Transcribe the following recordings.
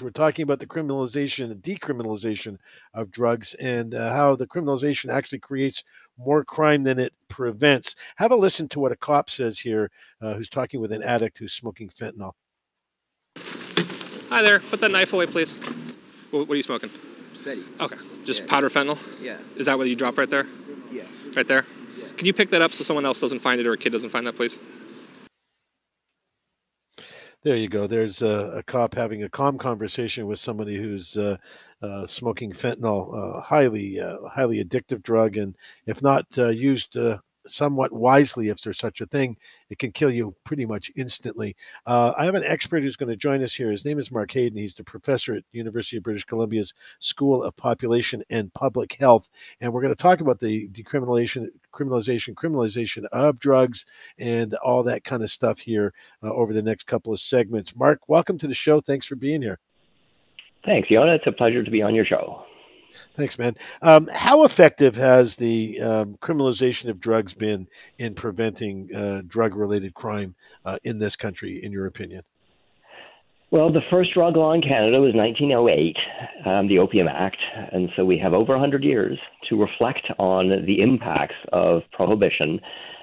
We're talking about the criminalization and decriminalization of drugs and uh, how the criminalization actually creates more crime than it prevents. Have a listen to what a cop says here uh, who's talking with an addict who's smoking fentanyl. Hi there. Put that knife away, please. What, what are you smoking? Fetty. Okay. Just Yeah. powder fentanyl? Yeah. Is that what you drop right there? Yeah. Right there? Yeah. Can you pick that up so someone else doesn't find it or a kid doesn't find that, please? There you go. There's a, a cop having a calm conversation with somebody who's uh, uh, smoking fentanyl, uh, highly, uh, highly addictive drug, and if not uh, used uh, somewhat wisely, if there's such a thing, it can kill you pretty much instantly. Uh, I have an expert who's going to join us here. His name is Mark Haden. He's the professor at University of British Columbia's School of Population and Public Health, and we're going to talk about the decriminalization, criminalization, criminalization of drugs, and all that kind of stuff here uh, over the next couple of segments. Mark, welcome to the show. Thanks for being here. Thanks, Yona. It's a pleasure to be on your show. Thanks, man. Um, how effective has the um, criminalization of drugs been in preventing uh, drug-related crime uh, in this country, in your opinion? Well, the first drug law in Canada was 1908, um, the Opium Act, and so we have over 100 years to reflect on the impacts of prohibition.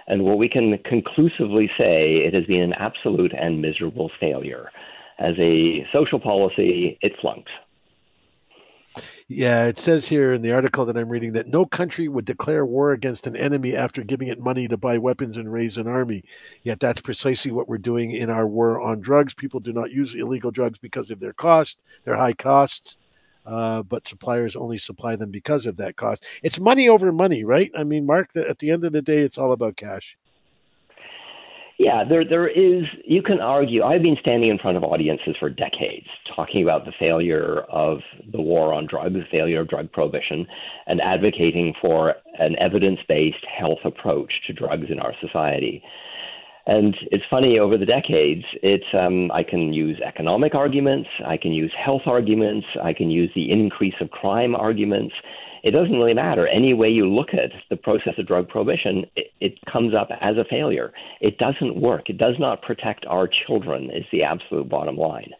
And what we can conclusively say, it has been an absolute and miserable failure. As a social policy, it flunks. Yeah, it says here in the article that I'm reading that no country would declare war against an enemy after giving it money to buy weapons and raise an army. Yet that's precisely what we're doing in our war on drugs. People do not use illegal drugs because of their cost, their high costs, uh, but suppliers only supply them because of that cost. It's money over money, right? I mean, Mark, at the end of the day, it's all about cash. Yeah, there there is. You can argue. I've been standing in front of audiences for decades talking about the failure of the war on drugs, the failure of drug prohibition, and advocating for an evidence-based health approach to drugs in our society. And it's funny over the decades. It's um, I can use economic arguments, I can use health arguments, I can use the increase of crime arguments it doesn't really matter. Any way you look at the process of drug prohibition, it, it, comes up as a failure. It doesn't work. It does not protect our children, is the absolute bottom line.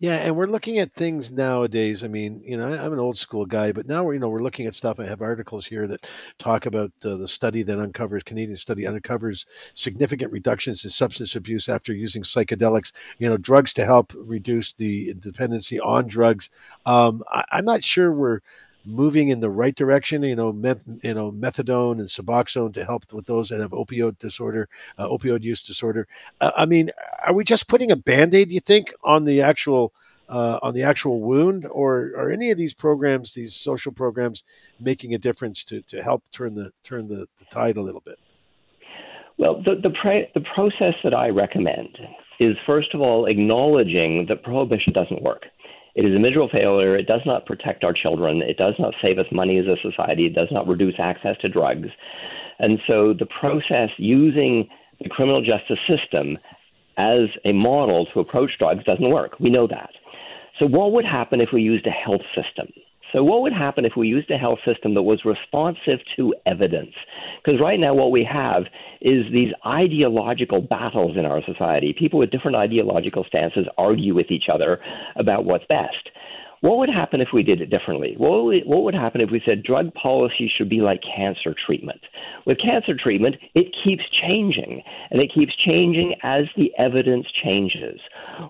Yeah, and we're looking at things nowadays. I mean, you know, I'm an old school guy, but now we're, you know, we're looking at stuff. I have articles here that talk about uh, the study that uncovers Canadian study uncovers significant reductions in substance abuse after using psychedelics. You know, drugs to help reduce the dependency on drugs. Um, I, I'm not sure we're moving in the right direction. You know, meth, you know, methadone and Suboxone to help with those that have opioid disorder, uh, opioid use disorder. Uh, I mean, are we just putting a band aid? You think on the actual uh, on the actual wound, or are any of these programs, these social programs, making a difference to to help turn the turn the, the tide a little bit? Well, the the, the process that I recommend is first of all acknowledging that prohibition doesn't work. It is a miserable failure. It does not protect our children. It does not save us money as a society. It does not reduce access to drugs. And so the process using the criminal justice system as a model to approach drugs doesn't work. We know that. So what would happen if we used a health system? So, what would happen if we used a health system that was responsive to evidence? Because right now, what we have is these ideological battles in our society. People with different ideological stances argue with each other about what's best. What would happen if we did it differently? What would, what would happen if we said drug policy should be like cancer treatment? With cancer treatment, it keeps changing, and it keeps changing as the evidence changes.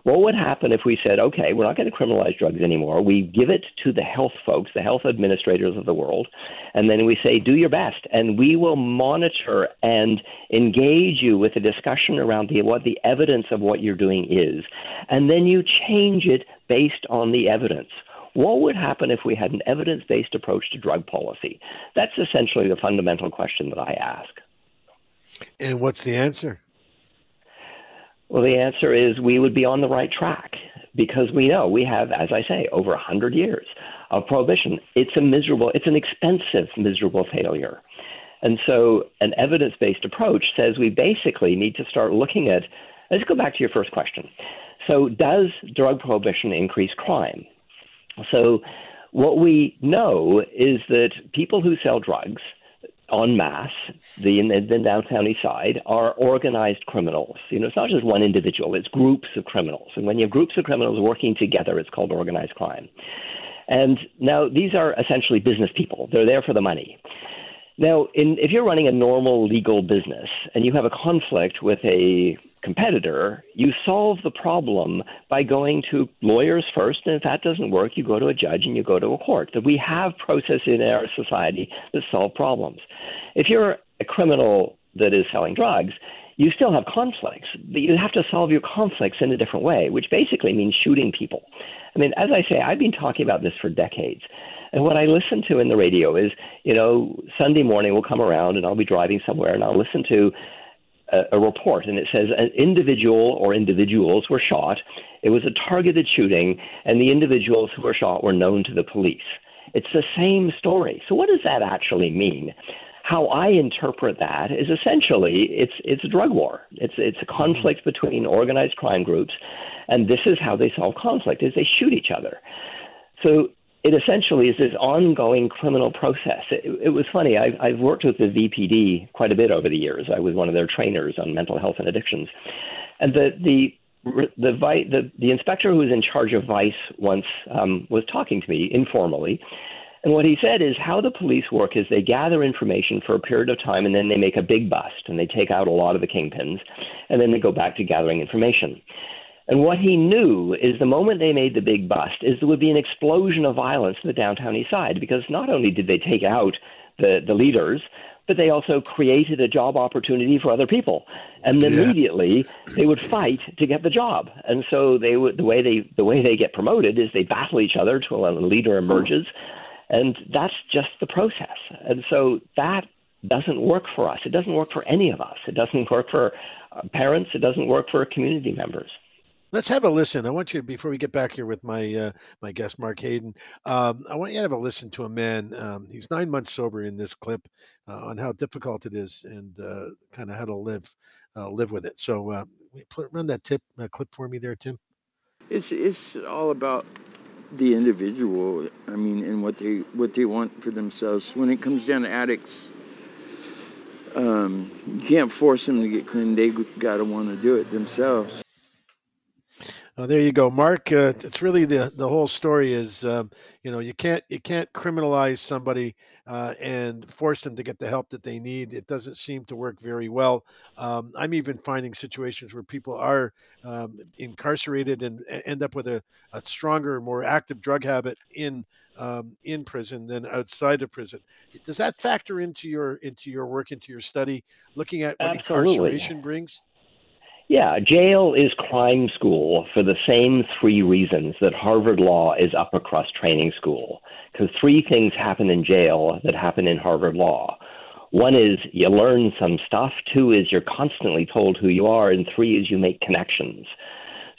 What would happen if we said, okay, we're not going to criminalize drugs anymore? We give it to the health folks, the health administrators of the world, and then we say, do your best, and we will monitor and engage you with a discussion around the, what the evidence of what you're doing is. And then you change it based on the evidence. What would happen if we had an evidence based approach to drug policy? That's essentially the fundamental question that I ask. And what's the answer? Well, the answer is we would be on the right track because we know we have, as I say, over 100 years of prohibition. It's a miserable, it's an expensive, miserable failure. And so an evidence based approach says we basically need to start looking at, let's go back to your first question. So, does drug prohibition increase crime? So, what we know is that people who sell drugs en masse, the in the, the downtown east side, are organized criminals. You know, it's not just one individual; it's groups of criminals. And when you have groups of criminals working together, it's called organized crime. And now these are essentially business people. They're there for the money. Now, in, if you're running a normal legal business and you have a conflict with a competitor, you solve the problem by going to lawyers first, and if that doesn't work, you go to a judge and you go to a court. That we have processes in our society that solve problems. If you're a criminal that is selling drugs, you still have conflicts, but you have to solve your conflicts in a different way, which basically means shooting people. I mean, as I say, I've been talking about this for decades. And what I listen to in the radio is, you know, Sunday morning will come around and I'll be driving somewhere and I'll listen to a, report and it says an individual or individuals were shot. It was a targeted shooting and the individuals who were shot were known to the police. It's the same story. So what does that actually mean? How I interpret that is essentially it's it's a drug war. It's it's a conflict between organized crime groups, and this is how they solve conflict: is they shoot each other. So it essentially is this ongoing criminal process. It, it was funny. I, I've worked with the VPD quite a bit over the years. I was one of their trainers on mental health and addictions, and the the the, the, the inspector who was in charge of Vice once um, was talking to me informally. And what he said is how the police work is they gather information for a period of time and then they make a big bust and they take out a lot of the kingpins and then they go back to gathering information. And what he knew is the moment they made the big bust is there would be an explosion of violence in the downtown east side because not only did they take out the, the leaders, but they also created a job opportunity for other people. And yeah. immediately they would fight to get the job. And so they would the way they the way they get promoted is they battle each other till a leader emerges. And that's just the process. And so that doesn't work for us. It doesn't work for any of us. It doesn't work for uh, parents. It doesn't work for community members. Let's have a listen. I want you before we get back here with my uh, my guest Mark Haden. Um, I want you to have a listen to a man. Um, he's nine months sober in this clip uh, on how difficult it is and uh, kind of how to live uh, live with it. So uh, run that tip uh, clip for me there, Tim. It's it's all about the individual. I mean, and what they what they want for themselves. When it comes down to addicts, um, you can't force them to get clean. They got to want to do it themselves. Oh, there you go, Mark. Uh, it's really the the whole story is, um, you know, you can't you can't criminalize somebody uh, and force them to get the help that they need. It doesn't seem to work very well. Um, I'm even finding situations where people are um, incarcerated and end up with a, a stronger, more active drug habit in um, in prison than outside of prison. Does that factor into your into your work, into your study, looking at what Absolutely. incarceration brings? Yeah, jail is crime school for the same three reasons that Harvard Law is upper crust training school. Because three things happen in jail that happen in Harvard Law. One is you learn some stuff, two is you're constantly told who you are, and three is you make connections.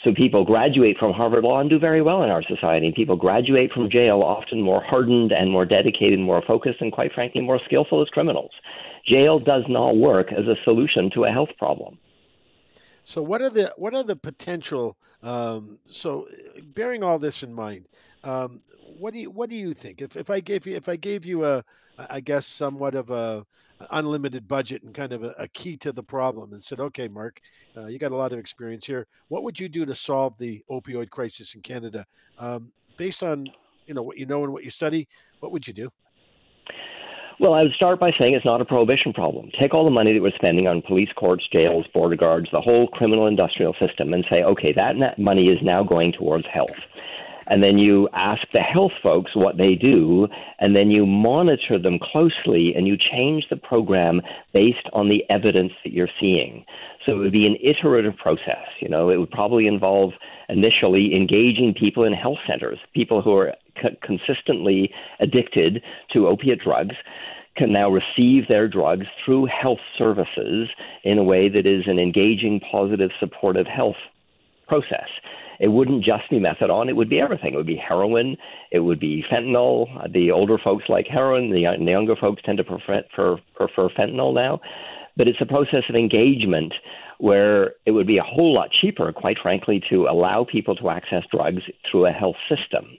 So people graduate from Harvard Law and do very well in our society. People graduate from jail often more hardened and more dedicated, more focused, and quite frankly, more skillful as criminals. Jail does not work as a solution to a health problem. So what are the what are the potential? Um, so bearing all this in mind, um, what do you what do you think? If if I gave you if I gave you a I guess somewhat of a unlimited budget and kind of a, a key to the problem and said, okay, Mark, uh, you got a lot of experience here. What would you do to solve the opioid crisis in Canada? Um, based on you know what you know and what you study, what would you do? Well, I would start by saying it's not a prohibition problem. Take all the money that we're spending on police courts, jails, border guards, the whole criminal industrial system, and say, okay, that money is now going towards health. And then you ask the health folks what they do, and then you monitor them closely and you change the program based on the evidence that you're seeing. So it would be an iterative process. You know, it would probably involve initially engaging people in health centers, people who are co- consistently addicted to opiate drugs can now receive their drugs through health services in a way that is an engaging, positive, supportive health process. It wouldn't just be methadone, it would be everything. It would be heroin, it would be fentanyl. The older folks like heroin, the, the younger folks tend to prefer, prefer fentanyl now. But it's a process of engagement where it would be a whole lot cheaper, quite frankly, to allow people to access drugs through a health system.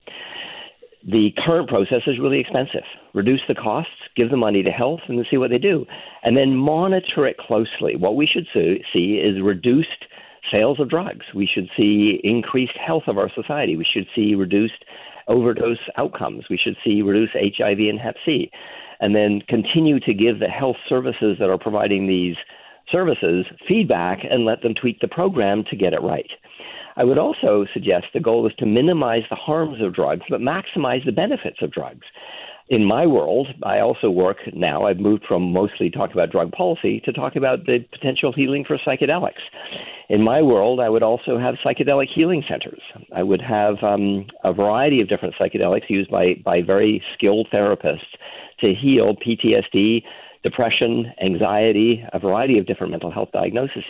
The current process is really expensive. Reduce the costs, give the money to health, and see what they do. And then monitor it closely. What we should see is reduced sales of drugs. We should see increased health of our society. We should see reduced overdose outcomes. We should see reduced HIV and Hep C. And then continue to give the health services that are providing these services feedback and let them tweak the program to get it right. I would also suggest the goal is to minimize the harms of drugs, but maximize the benefits of drugs. In my world, I also work now, I've moved from mostly talking about drug policy to talk about the potential healing for psychedelics. In my world, I would also have psychedelic healing centers. I would have um, a variety of different psychedelics used by, by very skilled therapists to heal PTSD, depression, anxiety, a variety of different mental health diagnoses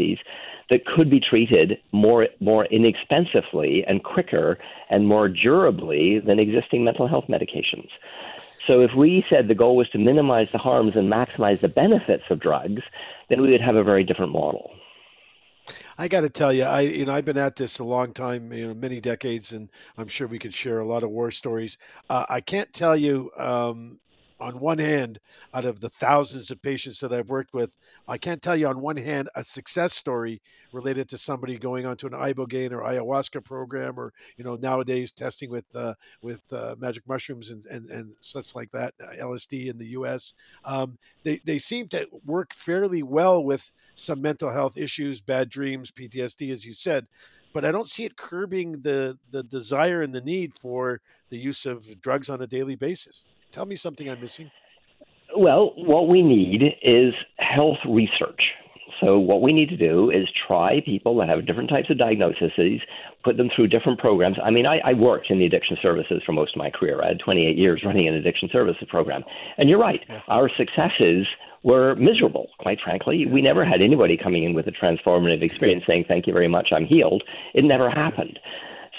that could be treated more more inexpensively and quicker and more durably than existing mental health medications. So if we said the goal was to minimize the harms and maximize the benefits of drugs, then we would have a very different model. I got to tell you, I you know I've been at this a long time, you know, many decades, and I'm sure we could share a lot of war stories. Uh, I can't tell you um, on one hand, out of the thousands of patients that I've worked with, I can't tell you on one hand a success story related to somebody going onto an ibogaine or ayahuasca program, or you know nowadays testing with uh, with uh, magic mushrooms and, and and such like that, uh, LSD in the U.S. Um, they they seem to work fairly well with some mental health issues, bad dreams, PTSD, as you said but I don't see it curbing the the desire and the need for the use of drugs on a daily basis. Tell me something I'm missing. Well, what we need is health research. So, what we need to do is try people that have different types of diagnoses, put them through different programs. I mean, I, I, worked in the addiction services for most of my career. I had 28 years running an addiction services program. And you're right, yeah. our successes were miserable, quite frankly. We never had anybody coming in with a transformative experience saying, Thank you very much, I'm healed. It never happened.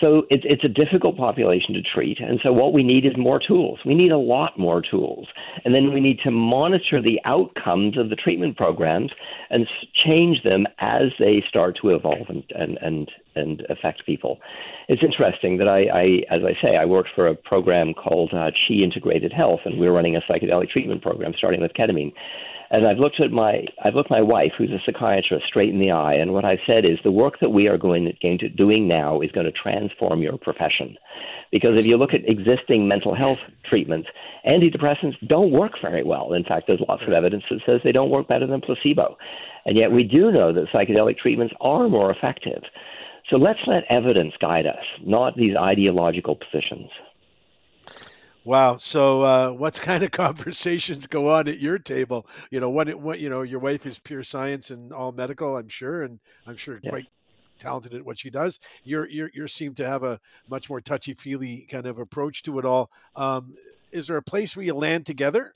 So it's it's a difficult population to treat, and so what we need is more tools. We need a lot more tools, and then we need to monitor the outcomes of the treatment programs and change them as they start to evolve and and and, and affect people. It's interesting that I, I, as I say, I worked for a program called uh, Chi Integrated Health, and we're running a psychedelic treatment program starting with ketamine. And I've looked at my I've looked my wife, who's a psychiatrist, straight in the eye, and what I've said is the work that we are going to, going to doing now is going to transform your profession. Because if you look at existing mental health treatments, antidepressants don't work very well. In fact, there's lots of evidence that says they don't work better than placebo. And yet we do know that psychedelic treatments are more effective. So let's let evidence guide us, not these ideological positions. Wow. So, uh, what kind of conversations go on at your table? You know, what, what, you know, your wife is pure science and all medical, I'm sure, and I'm sure yeah. quite talented at what she does. You're, you're, you seem to have a much more touchy feely kind of approach to it all. Um, is there a place where you land together?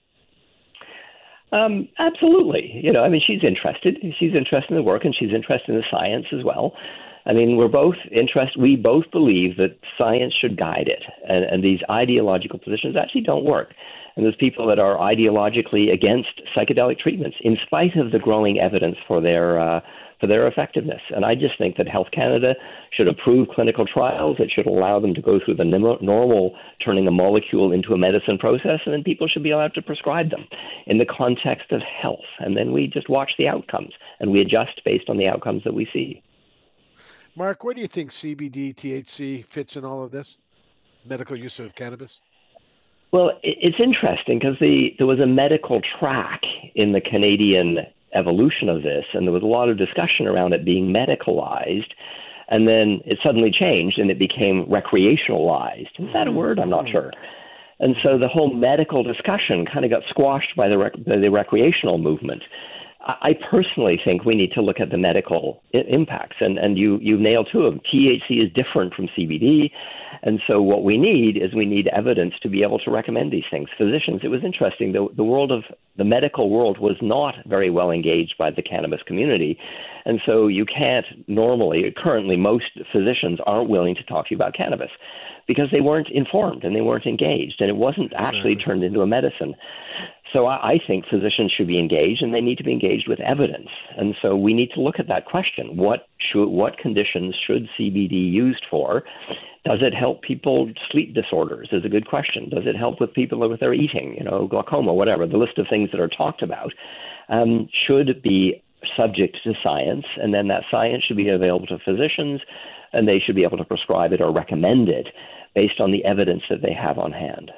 Um, absolutely. You know, I mean, she's interested. She's interested in the work, and she's interested in the science as well. I mean, we're both interested. We both believe that science should guide it, and, and these ideological positions actually don't work. And there's people that are ideologically against psychedelic treatments, in spite of the growing evidence for their uh, for their effectiveness. And I just think that Health Canada should approve clinical trials. It should allow them to go through the normal turning a molecule into a medicine process, and then people should be allowed to prescribe them in the context of health. And then we just watch the outcomes and we adjust based on the outcomes that we see. Mark, where do you think CBD, THC fits in all of this? Medical use of cannabis? Well, it's interesting because the, there was a medical track in the Canadian evolution of this, and there was a lot of discussion around it being medicalized. And then it suddenly changed and it became recreationalized. Is that a word? I'm not hmm. sure. And so the whole medical discussion kind of got squashed by the, rec- by the recreational movement. I personally think we need to look at the medical I- impacts, and, and you, you nailed two of them. THC is different from CBD, and so what we need is we need evidence to be able to recommend these things. Physicians, it was interesting, the, the world of the medical world was not very well engaged by the cannabis community, and so you can't normally, currently, most physicians aren't willing to talk to you about cannabis because they weren't informed and they weren't engaged, and it wasn't actually Exactly. turned into a medicine. So I, I think physicians should be engaged, and they need to be engaged with evidence. And so we need to look at that question: what should, what conditions should CBD used for? Does it help people sleep disorders? Is a good question. Does it help with people with their eating, you know, glaucoma, whatever? The list of things that are talked about um, should be subject to science, and then that science should be available to physicians, and they should be able to prescribe it or recommend it based on the evidence that they have on hand.